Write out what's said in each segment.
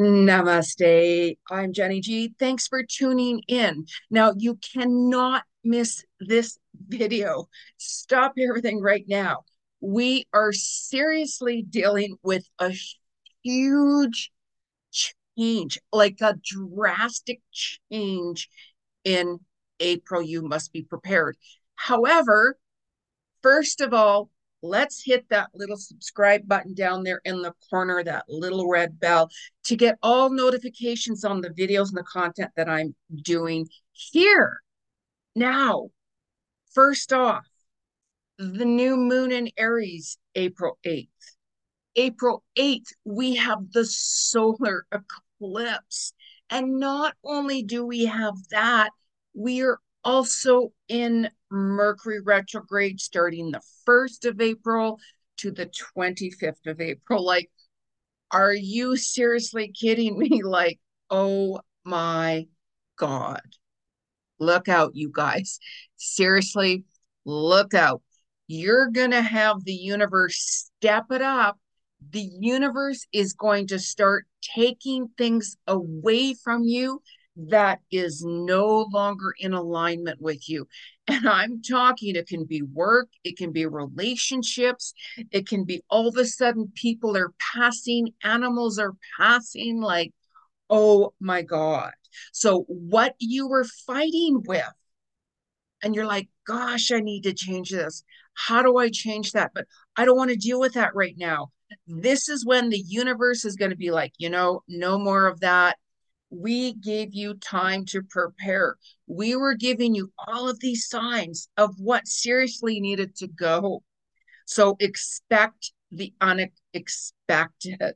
Namaste. I'm Jeni Ji. Thanks for tuning in. Now, you cannot miss this video. Stop everything right now. We are seriously dealing with a huge change, like a drastic change in April. You must be prepared. However, first of all, let's hit that little subscribe button down there in the corner, that little red bell to get all notifications on the videos and the content that I'm doing here. Now, first off, the new moon in Aries, April 8th. April 8th, we have the solar eclipse. And not only do we have that, we are also in Mercury retrograde starting the 1st of April to the 25th of April. Like, are you seriously kidding me? Like, oh my God. Look out, you guys. Seriously, look out. You're going to have the universe step it up. The universe is going to start taking things away from you that is no longer in alignment with you. And I'm talking, it can be work, it can be relationships, it can be all of a sudden people are passing, animals are passing, like, oh my God. So, what you were fighting with, and you're like, gosh, I need to change this. How do I change that? But I don't want to deal with that right now. This is when the universe is going to be like, you know, no more of that we gave you time to prepare. We were giving you all of these signs of what seriously needed to go. So expect the unexpected.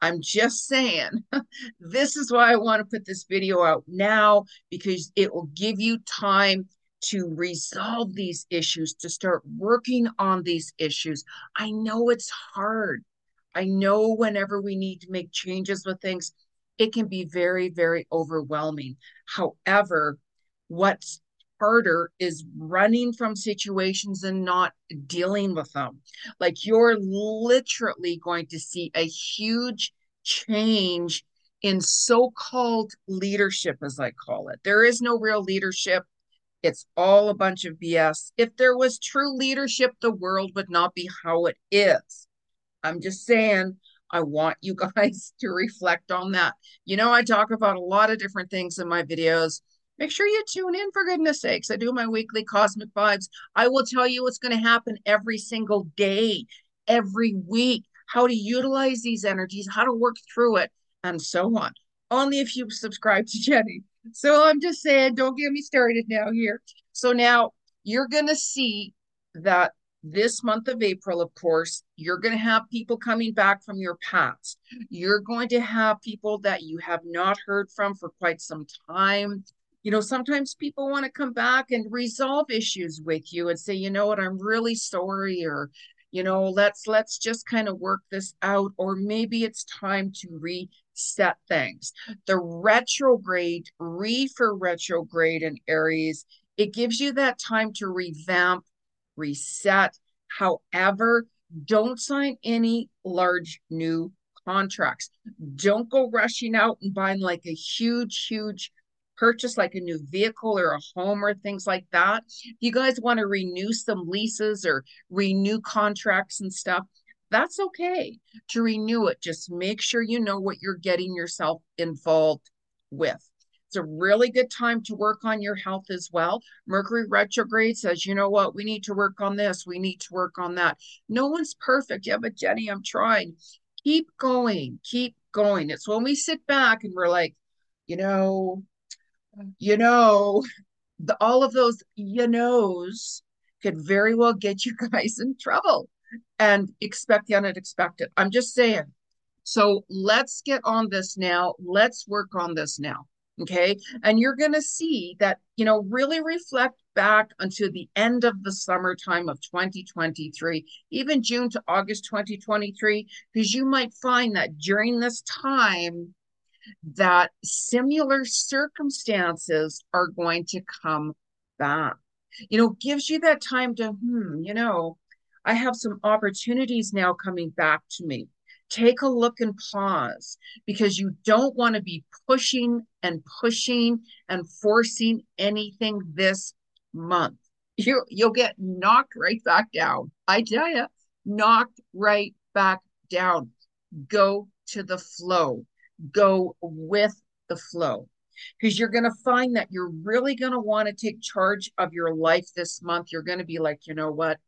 I'm just saying, this is why I want to put this video out now because it will give you time to resolve these issues, to start working on these issues. I know it's hard. I know whenever we need to make changes with things, it can be very, very overwhelming. However, what's harder is running from situations and not dealing with them. Like you're literally going to see a huge change in so called leadership, as I call it. There is no real leadership. It's all a bunch of BS. If there was true leadership, the world would not be how it is. I'm just saying, I want you guys to reflect on that. You know, I talk about a lot of different things in my videos. Make sure you tune in for goodness sakes. I do my weekly cosmic vibes. I will tell you what's going to happen every single day, every week, how to utilize these energies, how to work through it, and so on. Only if you subscribe to Jeni. So I'm just saying, don't get me started now here. So now you're going to see that this month of April, of course, you're going to have people coming back from your past. You're going to have people that you have not heard from for quite some time. You know, sometimes people want to come back and resolve issues with you and say, you know what, I'm really sorry, or, you know, let's let's just kind of work this out, or maybe it's time to reset things. The retrograde, re for retrograde in Aries, it gives you that time to revamp reset. However, don't sign any large new contracts. Don't go rushing out and buying like a huge, huge purchase, like a new vehicle or a home or things like that. If you guys want to renew some leases or renew contracts and stuff, that's okay to renew it. Just make sure you know what you're getting yourself involved with. It's a really good time to work on your health as well. Mercury retrograde says, you know what, we need to work on this, we need to work on that. No one's perfect. Yeah, but Jeni, I'm trying. Keep going, keep going. It's when we sit back and we're like, you know, you know, the, all of those you knows could very well get you guys in trouble and expect the unexpected. I'm just saying. So let's get on this now. Let's work on this now. Okay. And you're going to see that, you know, really reflect back until the end of the summertime of 2023, even June to August 2023, because you might find that during this time, that similar circumstances are going to come back. You know, gives you that time to, hmm, you know, I have some opportunities now coming back to me take a look and pause because you don't want to be pushing and pushing and forcing anything this month. You you'll get knocked right back down. I tell you, knocked right back down. Go to the flow. Go with the flow because you're going to find that you're really going to want to take charge of your life this month. You're going to be like, you know what?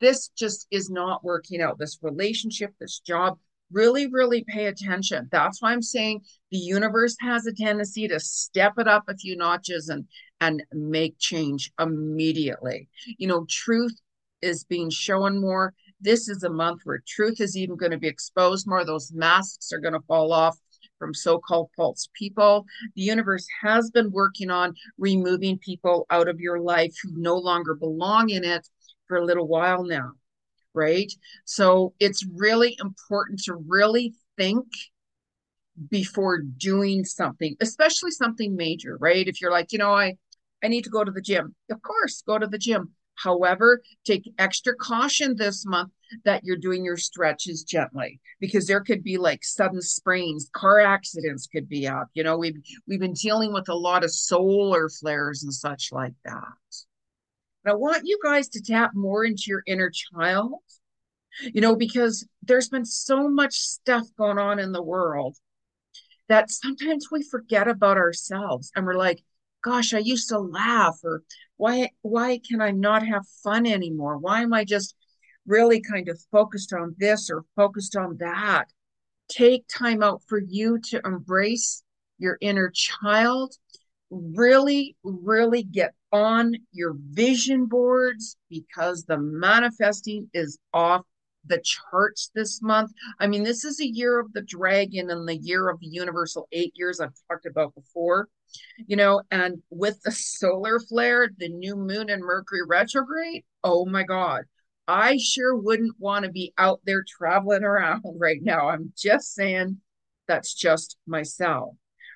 This just is not working out. This relationship, this job, really, really pay attention. That's why I'm saying the universe has a tendency to step it up a few notches and and make change immediately. You know, truth is being shown more. This is a month where truth is even going to be exposed more. Those masks are going to fall off from so-called false people. The universe has been working on removing people out of your life who no longer belong in it for a little while now right? So it's really important to really think before doing something, especially something major, right? If you're like, you know, I I need to go to the gym. Of course, go to the gym. However, take extra caution this month that you're doing your stretches gently because there could be like sudden sprains, car accidents could be up. You know, we've we've been dealing with a lot of solar flares and such like that. And I want you guys to tap more into your inner child, you know, because there's been so much stuff going on in the world that sometimes we forget about ourselves and we're like, gosh, I used to laugh, or why why can I not have fun anymore? Why am I just really kind of focused on this or focused on that? Take time out for you to embrace your inner child really, really get on your vision boards because the manifesting is off the charts this month. I mean, this is a year of the dragon and the year of the universal eight years I've talked about before, you know, and with the solar flare, the new moon and Mercury retrograde, oh my God. I sure wouldn't want to be out there traveling around right now. I'm just saying that's just myself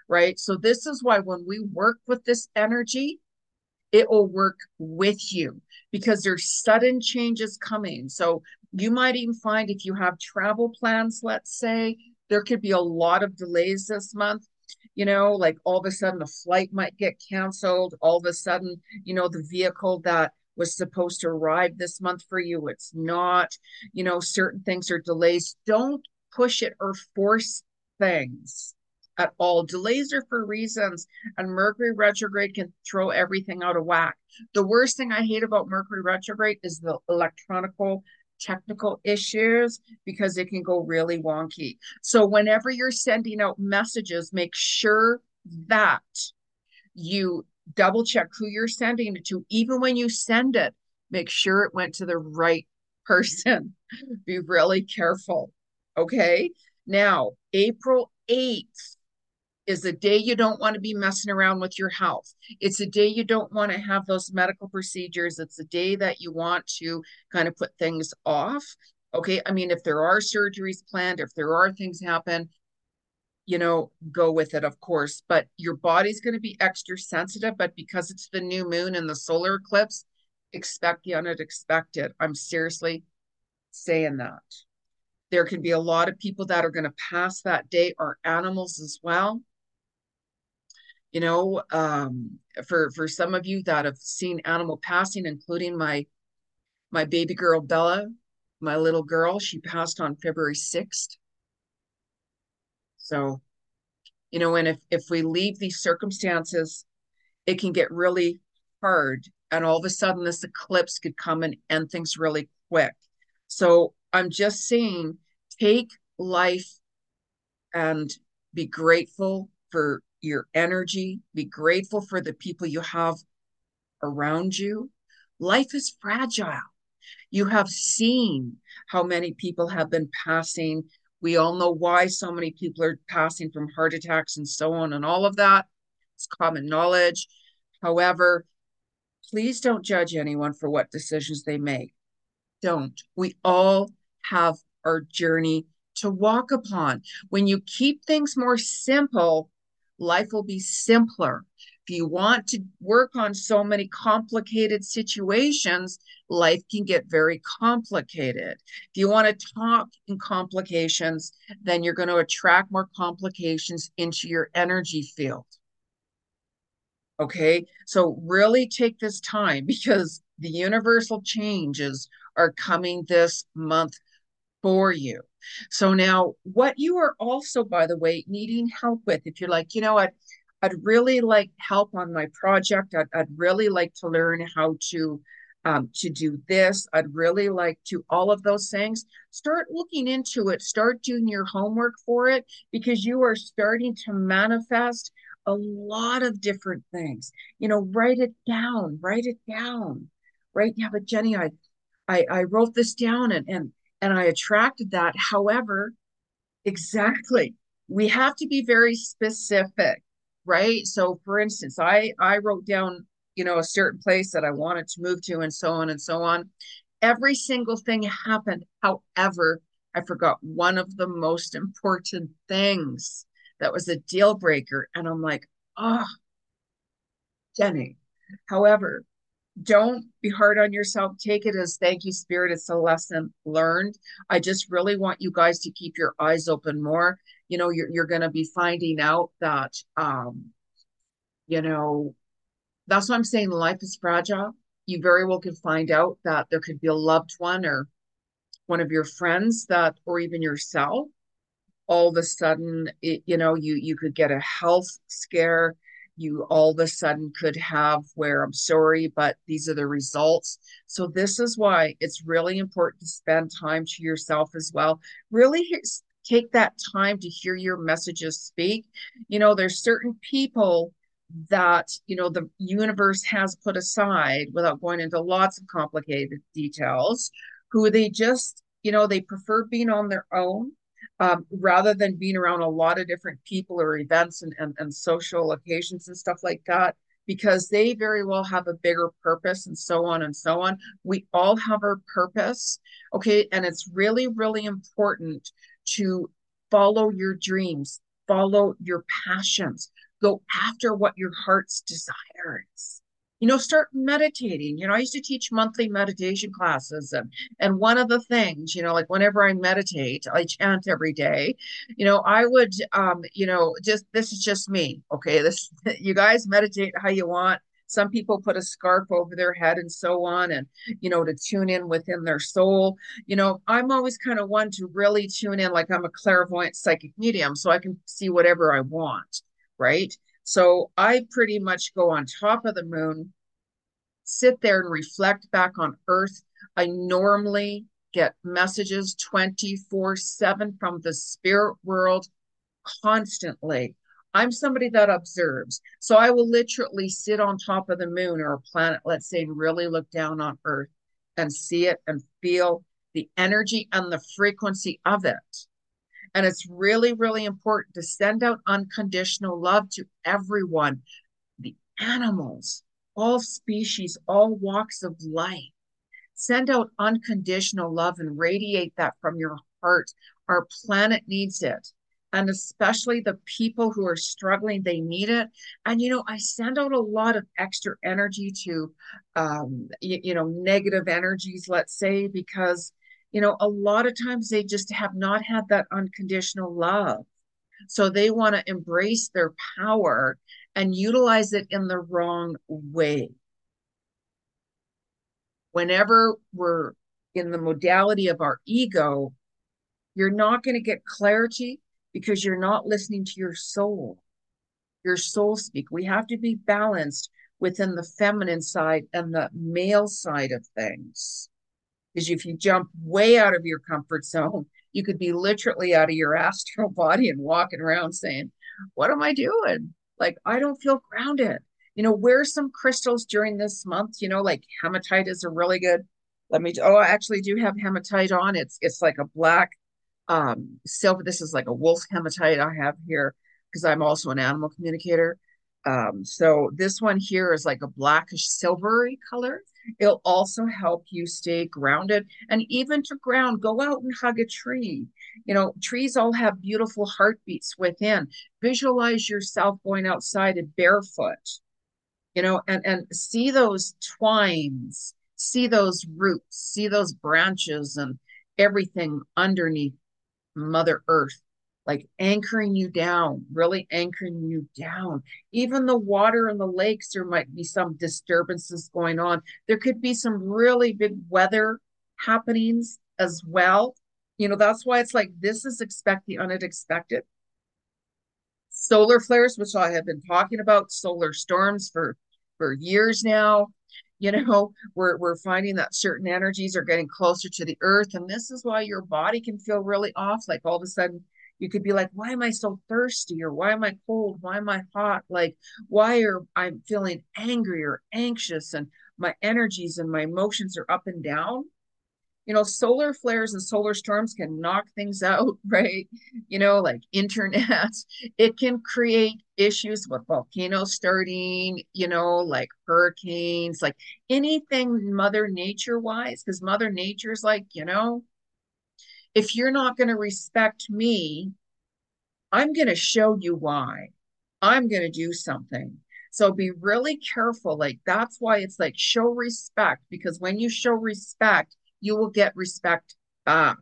right? So this is why when we work with this energy, it will work with you because there's sudden changes coming. So you might even find if you have travel plans, let's say, there could be a lot of delays this month. You know, like all of a sudden a flight might get canceled. All of a sudden, you know, the vehicle that was supposed to arrive this month for you, it's not. You know, certain things are delays. Don't push it or force things at all. Delays are for reasons, and Mercury retrograde can throw everything out of whack. The worst thing I hate about Mercury retrograde is the electronical technical issues because it can go really wonky. So whenever you're sending out messages, make sure that you double check who you're sending it to. Even when you send it, make sure it went to the right person. Be really careful. Okay. Now, April 8th is a day you don't want to be messing around with your health. It's a day you don't want to have those medical procedures. It's a day that you want to kind of put things off. Okay. I mean, if there are surgeries planned, if there are things happen, you know, go with it, of course. But your body's going to be extra sensitive. But because it's the new moon and the solar eclipse, expect the unexpected. I'm seriously saying that. There can be a lot of people that are going to pass that day, or animals as well you know um, for for some of you that have seen animal passing including my my baby girl bella my little girl she passed on february 6th so you know and if if we leave these circumstances it can get really hard and all of a sudden this eclipse could come and end things really quick. So i'm just saying take life and be grateful for your energy, be grateful for the people you have around you. Life is fragile. You have seen how many people have been passing. We all know why so many people are passing from heart attacks and so on, and all of that. It's common knowledge. However, please don't judge anyone for what decisions they make. Don't. We all have our journey to walk upon. When you keep things more simple, life will be simpler. If you want to work on so many complicated situations, life can get very complicated. If you want to talk in complications, then you're going to attract more complications into your energy field. Okay, so really take this time because the universal changes are coming this month for you. So now, what you are also, by the way, needing help with, if you're like, you know what, I'd really like help on my project. I'd, I'd really like to learn how to um, to do this. I'd really like to all of those things. Start looking into it. Start doing your homework for it because you are starting to manifest a lot of different things. You know, write it down. Write it down. Right? Yeah, but Jeni, I I, I wrote this down and and and I attracted that. However, exactly. We have to be very specific right? So for instance, I I wrote down, you know, a certain place that I wanted to move to and so on and so on. Every single thing happened. However, I forgot one of the most important things that was a deal breaker. And I'm like, oh, Jeni. However, don't be hard on yourself. Take it as thank you, Spirit. It's a lesson learned. I just really want you guys to keep your eyes open more. You know, you're you're gonna be finding out that um, you know, that's what I'm saying. Life is fragile. You very well could find out that there could be a loved one or one of your friends that, or even yourself, all of a sudden, it, you know, you you could get a health scare you all of a sudden could have where I'm sorry, but these are the results. So, this is why it's really important to spend time to yourself as well. Really take that time to hear your messages speak. You know, there's certain people that, you know, the universe has put aside without going into lots of complicated details, who they just, you know, they prefer being on their own um, rather than being around a lot of different people or events and, and, and social occasions and stuff like that because they very well have a bigger purpose and so on and so on. We all have our purpose. Okay. And it's really, really important to follow your dreams, follow your passions, go after what your heart's desire is you know start meditating. You know i used to teach monthly meditation classes and and one of the things you know like whenever i meditate i chant every day. You know i would um you know just this is just me okay? This you guys meditate how you want. Some people put a scarf over their head and so on and you know to tune in within their soul. You know i'm always kind of one to really tune in like i'm a clairvoyant psychic medium so i can see whatever i want right so I pretty much go on top of the moon, sit there and reflect back on Earth. I normally get messages 24 7 from the spirit world constantly. I'm somebody that observes. So I will literally sit on top of the moon or a planet, let's say, and really look down on Earth and see it and feel the energy and the frequency of it. And it's really, really important to send out unconditional love to everyone the animals, all species, all walks of life. Send out unconditional love and radiate that from your heart. Our planet needs it. And especially the people who are struggling, they need it. And, you know, I send out a lot of extra energy to, um, you, you know, negative energies, let's say, because you know, a lot of times they just have not had that unconditional love. So they want to embrace their power and utilize it in the wrong way. Whenever we're in the modality of our ego, you're not going to get clarity because you're not listening to your soul, your soul speak. We have to be balanced within the feminine side and the male side of things. Because if you jump way out of your comfort zone, you could be literally out of your astral body and walking around saying, What am I doing? Like, I don't feel grounded. You know, wear some crystals during this month. You know, like hematite is a really good. Let me. Oh, I actually do have hematite on. It's it's like a black um silver. This is like a wolf hematite I have here because I'm also an animal communicator. Um, so this one here is like a blackish silvery color. It'll also help you stay grounded and even to ground, go out and hug a tree. You know, trees all have beautiful heartbeats within. Visualize yourself going outside and barefoot. you know, and and see those twines, see those roots, see those branches and everything underneath Mother Earth, like anchoring you down, really anchoring you down. Even the water in the lakes, there might be some disturbances going on. There could be some really big weather happenings as well. You know, that's why it's like this is expect the unexpected. Solar flares, which I have been talking about, solar storms for for years now. You know, we're we're finding that certain energies are getting closer to the earth, and this is why your body can feel really off. Like all of a sudden, you could be like, "Why am I so thirsty?" or "Why am I cold?" "Why am I hot?" Like, "Why are I'm feeling angry or anxious?" and my energies and my emotions are up and down you know, solar flares and solar storms can knock things out, right? You know, like internet. It can create issues with volcanoes starting, you know, like hurricanes, like anything Mother Nature wise, because Mother Nature's like, you know, if you're not going to respect me, I'm going to show you why. I'm going to do something. So be really careful. Like, that's why it's like show respect, because when you show respect, you will get respect back.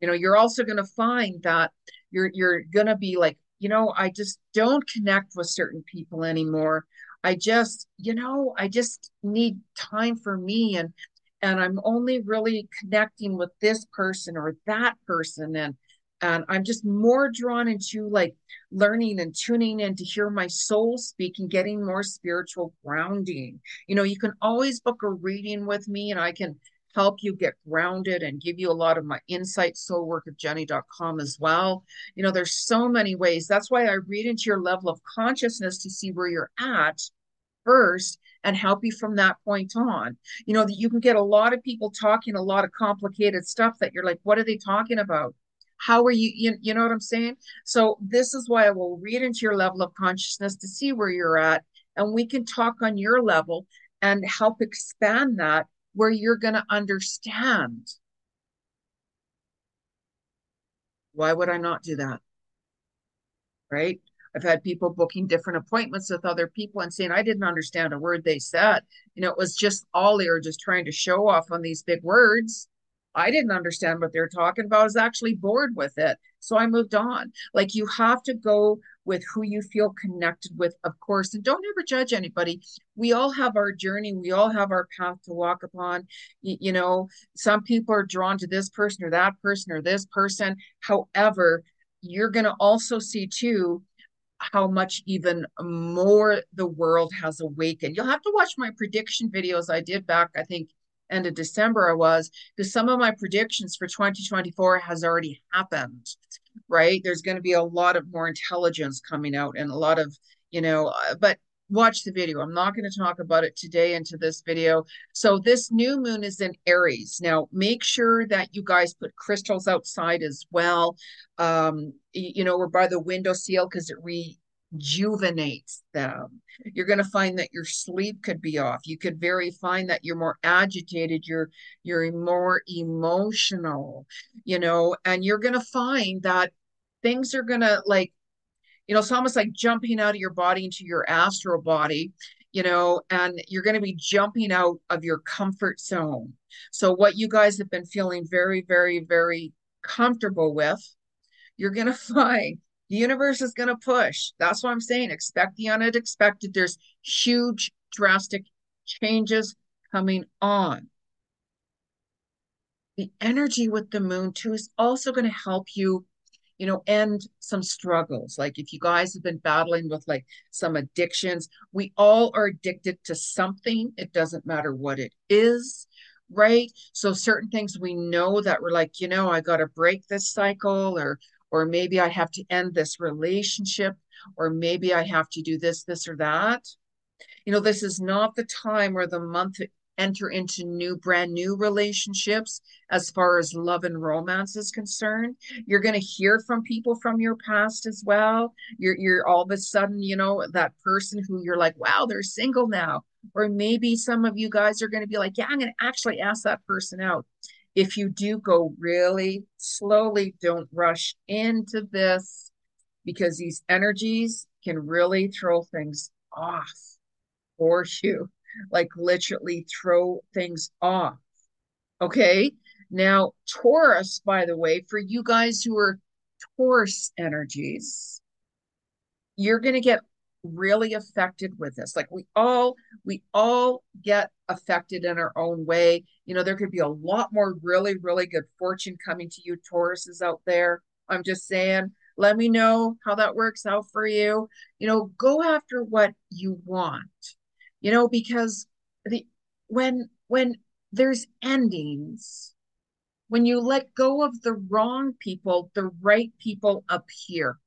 You know, you're also going to find that you're you're going to be like, you know, I just don't connect with certain people anymore. I just, you know, I just need time for me and and I'm only really connecting with this person or that person and and I'm just more drawn into like learning and tuning in to hear my soul speak and getting more spiritual grounding. You know, you can always book a reading with me and I can help you get grounded and give you a lot of my insight soulworkofjenny.com as well you know there's so many ways that's why i read into your level of consciousness to see where you're at first and help you from that point on. You know that you can get a lot of people talking a lot of complicated stuff that you're like what are they talking about? How are you, you you know what i'm saying? So this is why i will read into your level of consciousness to see where you're at and we can talk on your level and help expand that where you're going to understand. Why would i not do that? Right i've had people booking different appointments with other people and saying i didn't understand a word they said you know it was just all they were just trying to show off on these big words I didn't understand what they're talking about. I was actually bored with it. So I moved on. Like you have to go with who you feel connected with, of course, and don't ever judge anybody. We all have our journey. We all have our path to walk upon. You, you know, some people are drawn to this person or that person or this person. However, you're going to also see too how much even more the world has awakened. You'll have to watch my prediction videos I did back, I think, end of December I was, because some of my predictions for 2024 has already happened, right? There's going to be a lot of more intelligence coming out and a lot of, you know, uh, but watch the video. I'm not going to talk about it today into this video. So this new moon is in Aries. Now, make sure that you guys put crystals outside as well. Um, you know, we're by the window seal because it rejuvenates them. You're going to find that your sleep could be off. You could very find that you're more agitated, you're you're more emotional, you know, and you're going to find that things are going to like you know, it's almost like jumping out of your body into your astral body, you know, and you're going to be jumping out of your comfort zone. So what you guys have been feeling very very very comfortable with, you're going to find the universe is going to push. That's what I'm saying. Expect the unexpected. There's huge, drastic changes coming on. The energy with the moon, too, is also going to help you, you know, end some struggles. Like if you guys have been battling with like some addictions, we all are addicted to something. It doesn't matter what it is right? So certain things we know that we're like, you know, I got to break this cycle or or maybe I have to end this relationship, or maybe I have to do this, this, or that. You know, this is not the time or the month enter into new, brand new relationships as far as love and romance is concerned. You're going to hear from people from your past as well. You're, you're all of a sudden, you know, that person who you're like, wow, they're single now. Or maybe some of you guys are going to be like, yeah, I'm going to actually ask that person out if you do go really slowly, don't rush into this because these energies can really throw things off for you, like literally throw things off. Okay. Now, Taurus, by the way, for you guys who are Taurus energies, you're going to get really affected with this. Like we all, we all get affected in our own way. You know, there could be a lot more really, really good fortune coming to you, Tauruses out there. I'm just saying, let me know how that works out for you. You know, go after what you want. You know, because the when when there's endings, when you let go of the wrong people, the right people appear.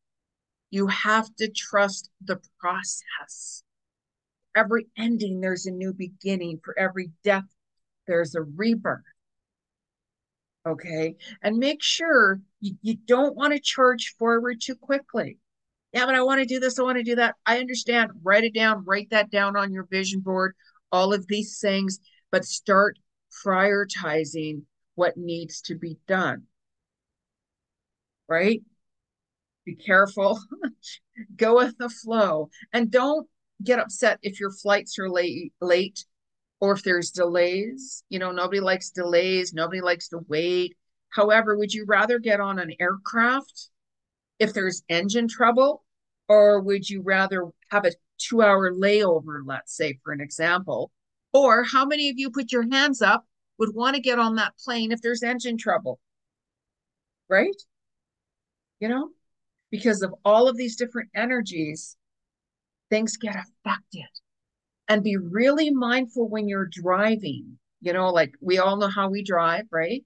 You have to trust the process. Every ending, there's a new beginning. For every death, there's a rebirth. Okay. And make sure you, you don't want to charge forward too quickly. Yeah, but I want to do this. I want to do that. I understand. Write it down. Write that down on your vision board. All of these things, but start prioritizing what needs to be done. Right? Be careful. Go with the flow. And don't get upset if your flights are late late or if there's delays. You know, nobody likes delays, nobody likes to wait. However, would you rather get on an aircraft if there's engine trouble? Or would you rather have a two hour layover, let's say, for an example? Or how many of you put your hands up would want to get on that plane if there's engine trouble? Right? You know, because of all of these different energies, things get affected. And be really mindful when you're driving. You know, like we all know how we drive, right?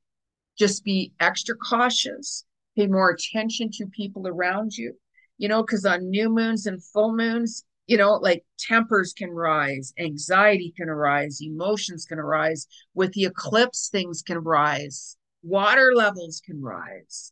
Just be extra cautious, pay more attention to people around you, you know, because on new moons and full moons, you know, like tempers can rise, anxiety can arise, emotions can arise. With the eclipse, things can rise, water levels can rise.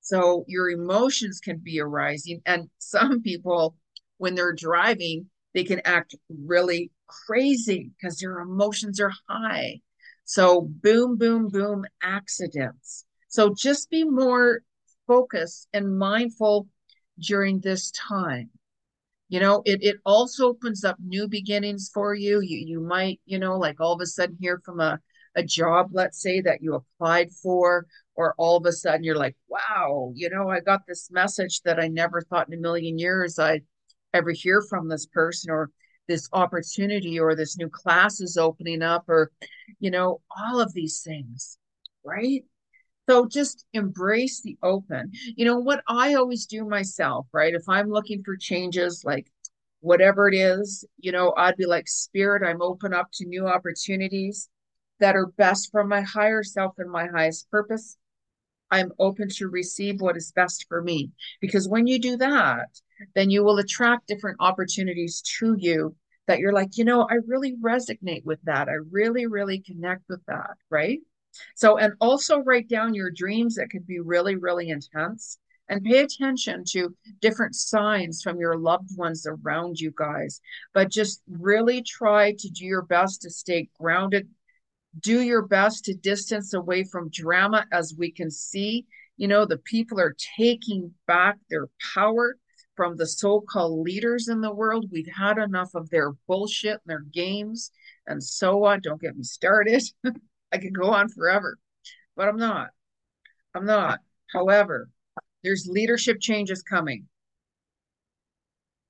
So your emotions can be arising. And some people, when they're driving, they can act really crazy because their emotions are high. So, boom, boom, boom, accidents. So, just be more focused and mindful during this time. You know it, it also opens up new beginnings for you. You you might you know like all of a sudden hear from a, a job let's say that you applied for or all of a sudden you're like wow you know i got this message that i never thought in a million years i'd ever hear from this person or this opportunity or this new class is opening up or you know all of these things right so just embrace the open. You know, what I always do myself, right? If I'm looking for changes, like whatever it is, you know, I'd be like, Spirit, I'm open up to new opportunities that are best for my higher self and my highest purpose. I'm open to receive what is best for me. Because when you do that, then you will attract different opportunities to you that you're like, you know, I really resonate with that. I really, really connect with that, right? So, and also write down your dreams that could be really, really intense and pay attention to different signs from your loved ones around you guys. But just really try to do your best to stay grounded. Do your best to distance away from drama as we can see. You know, the people are taking back their power from the so called leaders in the world. We've had enough of their bullshit and their games and so on. Don't get me started. I could go on forever, but I'm not. I'm not. However, there's leadership changes coming.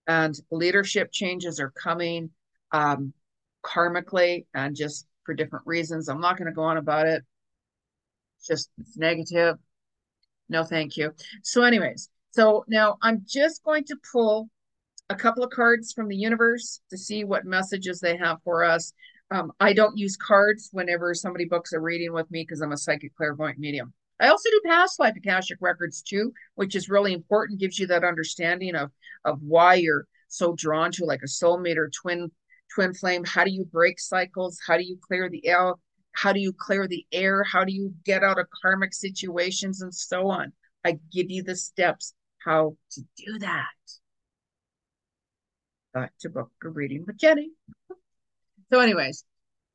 And leadership changes are coming um, karmically and just for different reasons. I'm not going to go on about it. It's just it's negative. No, thank you. So, anyways, so now I'm just going to pull a couple of cards from the universe to see what messages they have for us um, I don't use cards whenever somebody books a reading with me because I'm a psychic clairvoyant medium. I also do past life Akashic records too, which is really important, gives you that understanding of of why you're so drawn to like a soulmate or twin twin flame. How do you break cycles? How do you clear the air? How do you clear the air? How do you get out of karmic situations and so on? I give you the steps how to do that. Got to book a reading with Jeni. So, anyways,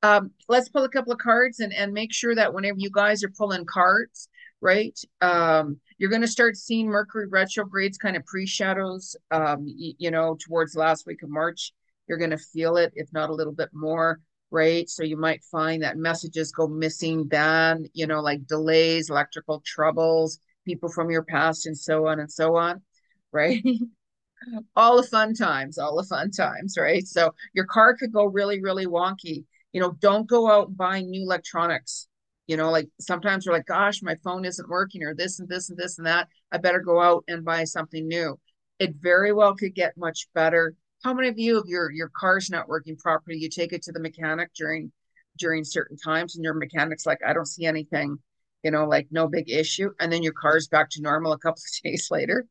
um, let's pull a couple of cards and, and make sure that whenever you guys are pulling cards, right, um, you're going to start seeing Mercury retrogrades kind of pre-shadows, um, you know, towards last week of March. You're going to feel it, if not a little bit more, right? So you might find that messages go missing, ban, you know, like delays, electrical troubles, people from your past, and so on and so on, right? all the fun times, all the fun times, right? So your car could go really, really wonky. You know, don't go out and buy new electronics. You know, like sometimes we're like, gosh, my phone isn't working, or this and this and this and that. I better go out and buy something new. It very well could get much better. How many of you, if your your car's not working properly, you take it to the mechanic during during certain times, and your mechanic's like, I don't see anything, you know, like no big issue, and then your car's back to normal a couple of days later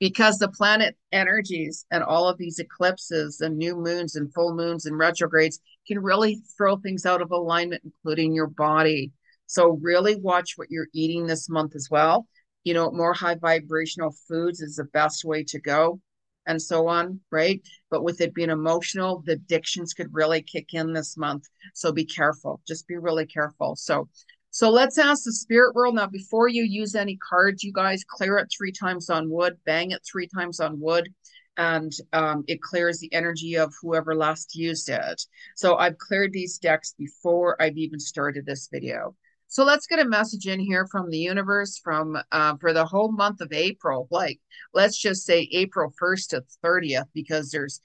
because the planet energies and all of these eclipses and new moons and full moons and retrogrades can really throw things out of alignment, including your body. So, really watch what you're eating this month as well. You know, more high vibrational foods is the best way to go, and so on, right? But with it being emotional, the addictions could really kick in this month. So, be careful. Just be really careful. So, so let's ask the spirit world now. Before you use any cards, you guys clear it three times on wood, bang it three times on wood, and um, it clears the energy of whoever last used it. So I've cleared these decks before I've even started this video. So let's get a message in here from the universe from uh, for the whole month of April. Like, let's just say April 1st to 30th, because there's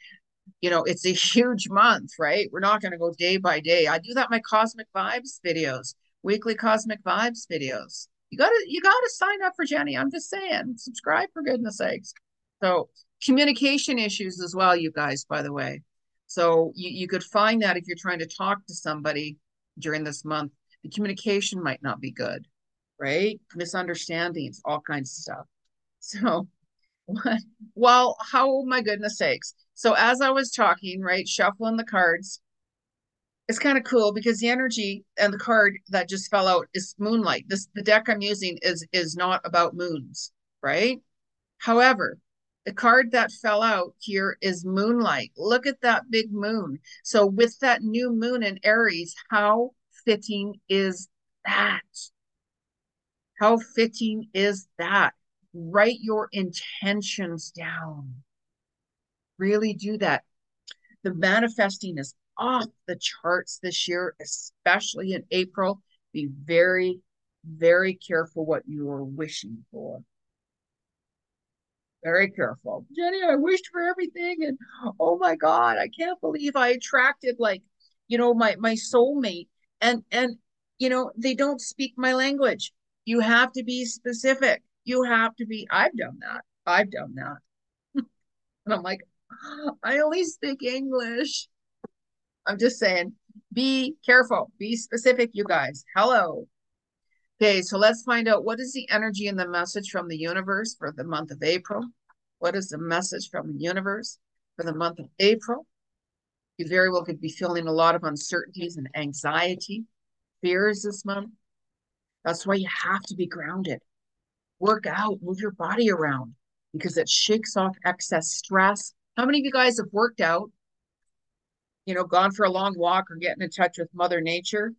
you know, it's a huge month, right? We're not going to go day by day. I do that my Cosmic Vibes videos weekly cosmic vibes videos. You gotta you gotta sign up for Jeni. I'm just saying, subscribe for goodness sakes. So communication issues as well, you guys, by the way. So you, you could find that if you're trying to talk to somebody during this month, the communication might not be good, right? Misunderstandings, all kinds of stuff. So well, how my goodness sakes. So as I was talking, right, shuffling the cards, it's kind of cool because the energy and the card that just fell out is moonlight. This the deck I'm using is is not about moons, right? However, the card that fell out here is moonlight. Look at that big moon. So with that new moon in Aries, how fitting is that? How fitting is that? Write your intentions down. Really do that. The manifesting is off the charts this year, especially in April. Be very, very careful what you are wishing for. Very careful. Jeni, I wished for everything. And oh my God, I can't believe I attracted like, you know, my my soulmate. And and you know, they don't speak my language. You have to be specific. You have to be, I've done that. I've done that. and I'm like, ah, I only speak English. I'm just saying, be careful, be specific, you guys. Hello. Okay, so let's find out what is the energy and the message from the universe for the month of April. What is the message from the universe for the month of April? You very well could be feeling a lot of uncertainties and anxiety, fears this month. That's why you have to be grounded. Work out, move your body around because it shakes off excess stress. How many of you guys have worked out you know, gone for a long walk or getting in touch with Mother Nature.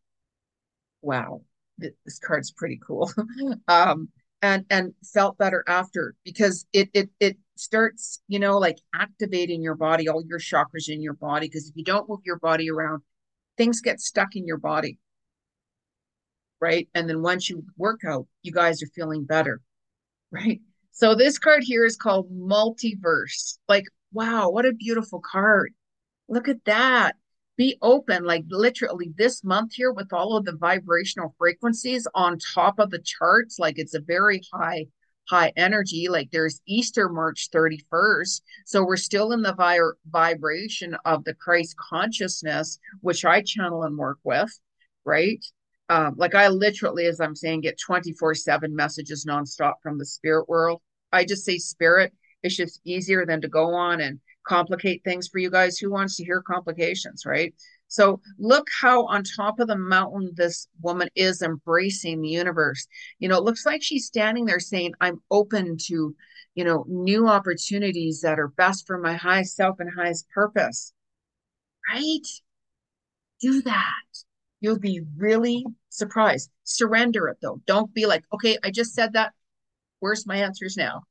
Wow, this card's pretty cool. um, and and felt better after because it it it starts, you know, like activating your body, all your chakras in your body. Because if you don't move your body around, things get stuck in your body. Right. And then once you work out, you guys are feeling better. Right. So this card here is called multiverse. Like, wow, what a beautiful card. Look at that. Be open, like literally this month here with all of the vibrational frequencies on top of the charts. Like it's a very high, high energy. Like there's Easter March 31st. So we're still in the vi- vibration of the Christ consciousness, which I channel and work with, right? Um, like I literally, as I'm saying, get 24 7 messages nonstop from the spirit world. I just say spirit. It's just easier than to go on and complicate things for you guys. Who wants to hear complications, right? So look how on top of the mountain this woman is embracing the universe. You know, it looks like she's standing there saying, I'm open to, you know, new opportunities that are best for my highest self and highest purpose. Right? Do that. You'll be really surprised. Surrender it though. Don't be like, okay, I just said that. Where's my answers now?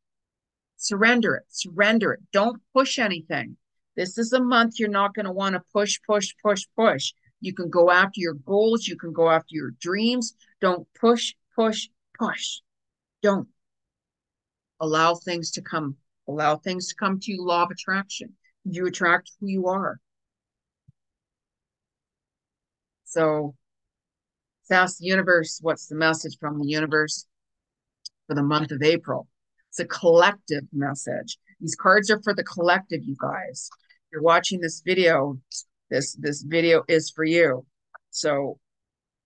Surrender it. Surrender it. Don't push anything. This is a month you're not going to want to push, push, push, push. You can go after your goals. You can go after your dreams. Don't push, push, push. Don't allow things to come. Allow things to come to you. Law of attraction. You attract who you are. So ask the universe, what's the message from the universe for the month of April? It's a collective message. These cards are for the collective, you guys. You're watching this video, this this video is for you. So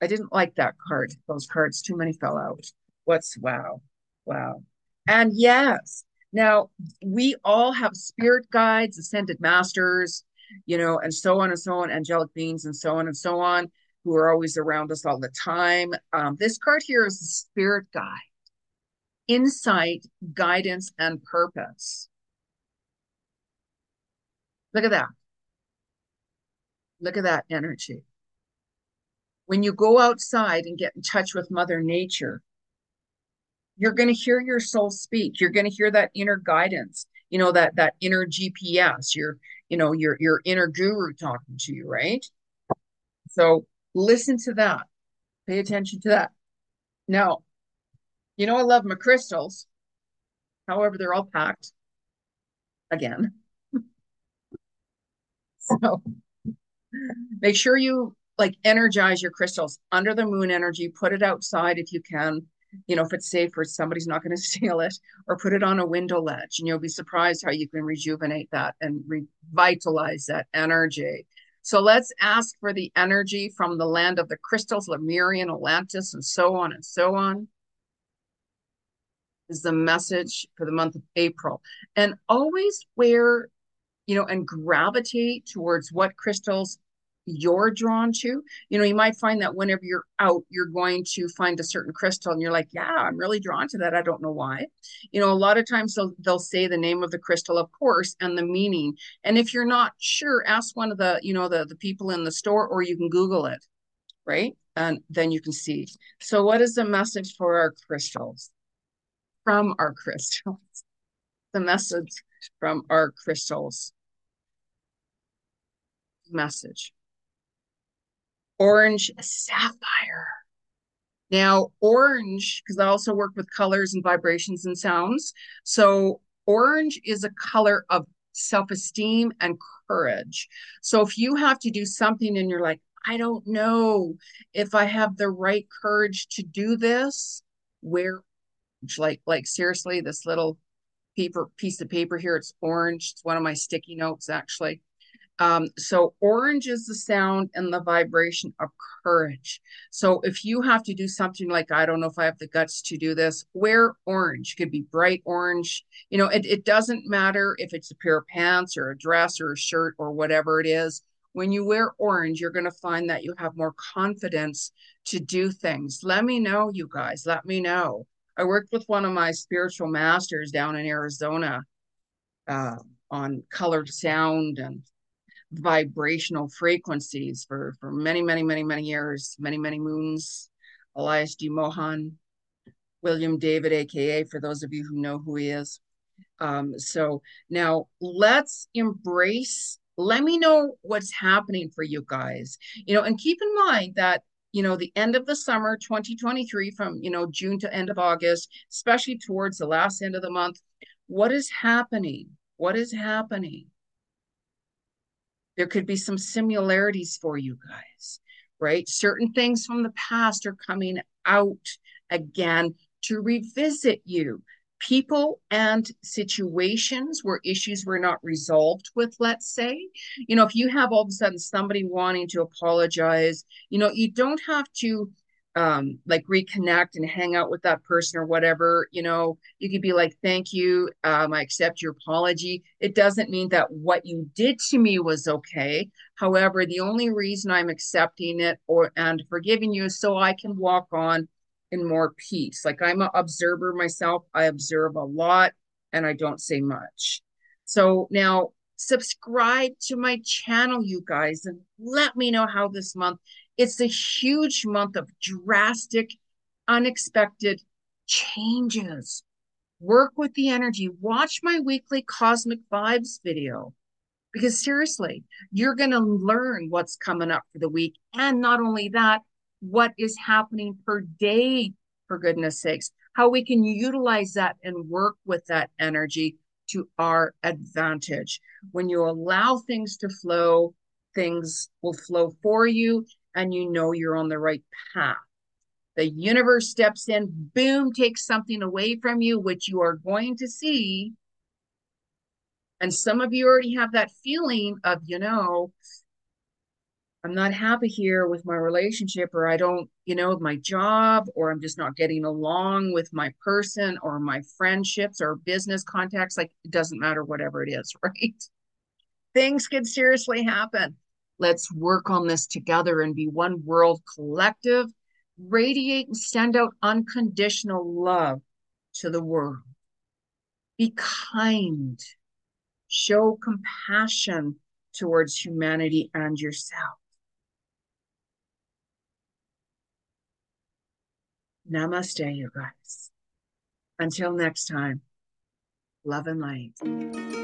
I didn't like that card. Those cards, too many fell out. What's wow, wow. And yes, now we all have spirit guides, ascended masters, you know, and so on and so on, angelic beings and so on and so on, who are always around us all the time. Um, this card here is a spirit guide, insight, guidance, and purpose. Look at that. Look at that energy. When you go outside and get in touch with Mother Nature, you're going to hear your soul speak. You're going to hear that inner guidance, you know, that that inner GPS, your, you know, your your inner guru talking to you, right? So listen to that. Pay attention to that. Now, you know, I love my crystals. However, they're all packed again. so make sure you like energize your crystals under the moon energy, put it outside if you can. You know, if it's safe or somebody's not going to steal it, or put it on a window ledge, and you'll be surprised how you can rejuvenate that and revitalize that energy. So let's ask for the energy from the land of the crystals, Lemurian, Atlantis, and so on and so on. Is the message for the month of April. And always wear you know, and gravitate towards what crystals you're drawn to. You know, you might find that whenever you're out, you're going to find a certain crystal and you're like, yeah, I'm really drawn to that. I don't know why. You know, a lot of times they'll, they'll say the name of the crystal, of course, and the meaning. And if you're not sure, ask one of the, you know, the, the people in the store or you can Google it, right? And then you can see. So what is the message for our crystals? From our crystals. The message from our crystals message. Orange sapphire. Now, orange, because I also work with colors and vibrations and sounds. So, orange is a color of self esteem and courage. So, if you have to do something and you're like, I don't know if I have the right courage to do this, wear like like seriously, this little paper piece of paper here, it's orange. It's one of my sticky notes actually. Um, so orange is the sound and the vibration of courage. So if you have to do something like, I don't know if I have the guts to do this, wear orange. It could be bright orange. You know, it, it doesn't matter if it's a pair of pants or a dress or a shirt or whatever it is. When you wear orange, you're going to find that you have more confidence to do things. Let me know, you guys. Let me know. I worked with one of my spiritual masters down in Arizona uh, on colored sound and vibrational frequencies for for many many many many years many many moons. Elias De Mohan william david aka for those of you who know who he is. Um, so now let's embrace let me know what's happening for you guys. You know and keep in mind that you know the end of the summer 2023 from you know june to end of august especially towards the last end of the month what is happening what is happening there could be some similarities for you guys, right? Certain things from the past are coming out again to revisit you. People and situations where issues were not resolved with, let's say. You know, if you have all of a sudden somebody wanting to apologize, you know, you don't have to um like reconnect and hang out with that person or whatever you know. You could be like thank you um i accept your apology. It doesn't mean that what you did to me was okay. However the only reason i'm accepting it or and forgiving you is so i can walk on in more peace like i'm an observer myself i observe a lot and i don't say much so now Subscribe to my channel, you guys, and let me know how this month. It's a huge month of drastic, unexpected changes. Work with the energy. Watch my weekly Cosmic Vibes video. Because seriously, you're going to learn what's coming up for the week. And not only that, what is happening per day, for goodness sakes, how we can utilize that and work with that energy to our advantage. When you allow things to flow, things will flow for you, and you know you're on the right path. The universe steps in, boom, takes something away from you, which you are going to see and some of you already have that feeling of, you know, I'm not happy here with my relationship, or I don't, you know, my job, or I'm just not getting along with my person or my friendships or business contacts. Like it doesn't matter, whatever it is, right? Things can seriously happen. Let's work on this together and be one world collective, radiate and send out unconditional love to the world. Be kind Show compassion towards humanity and yourself. Namaste, you guys. Until next time, love and light.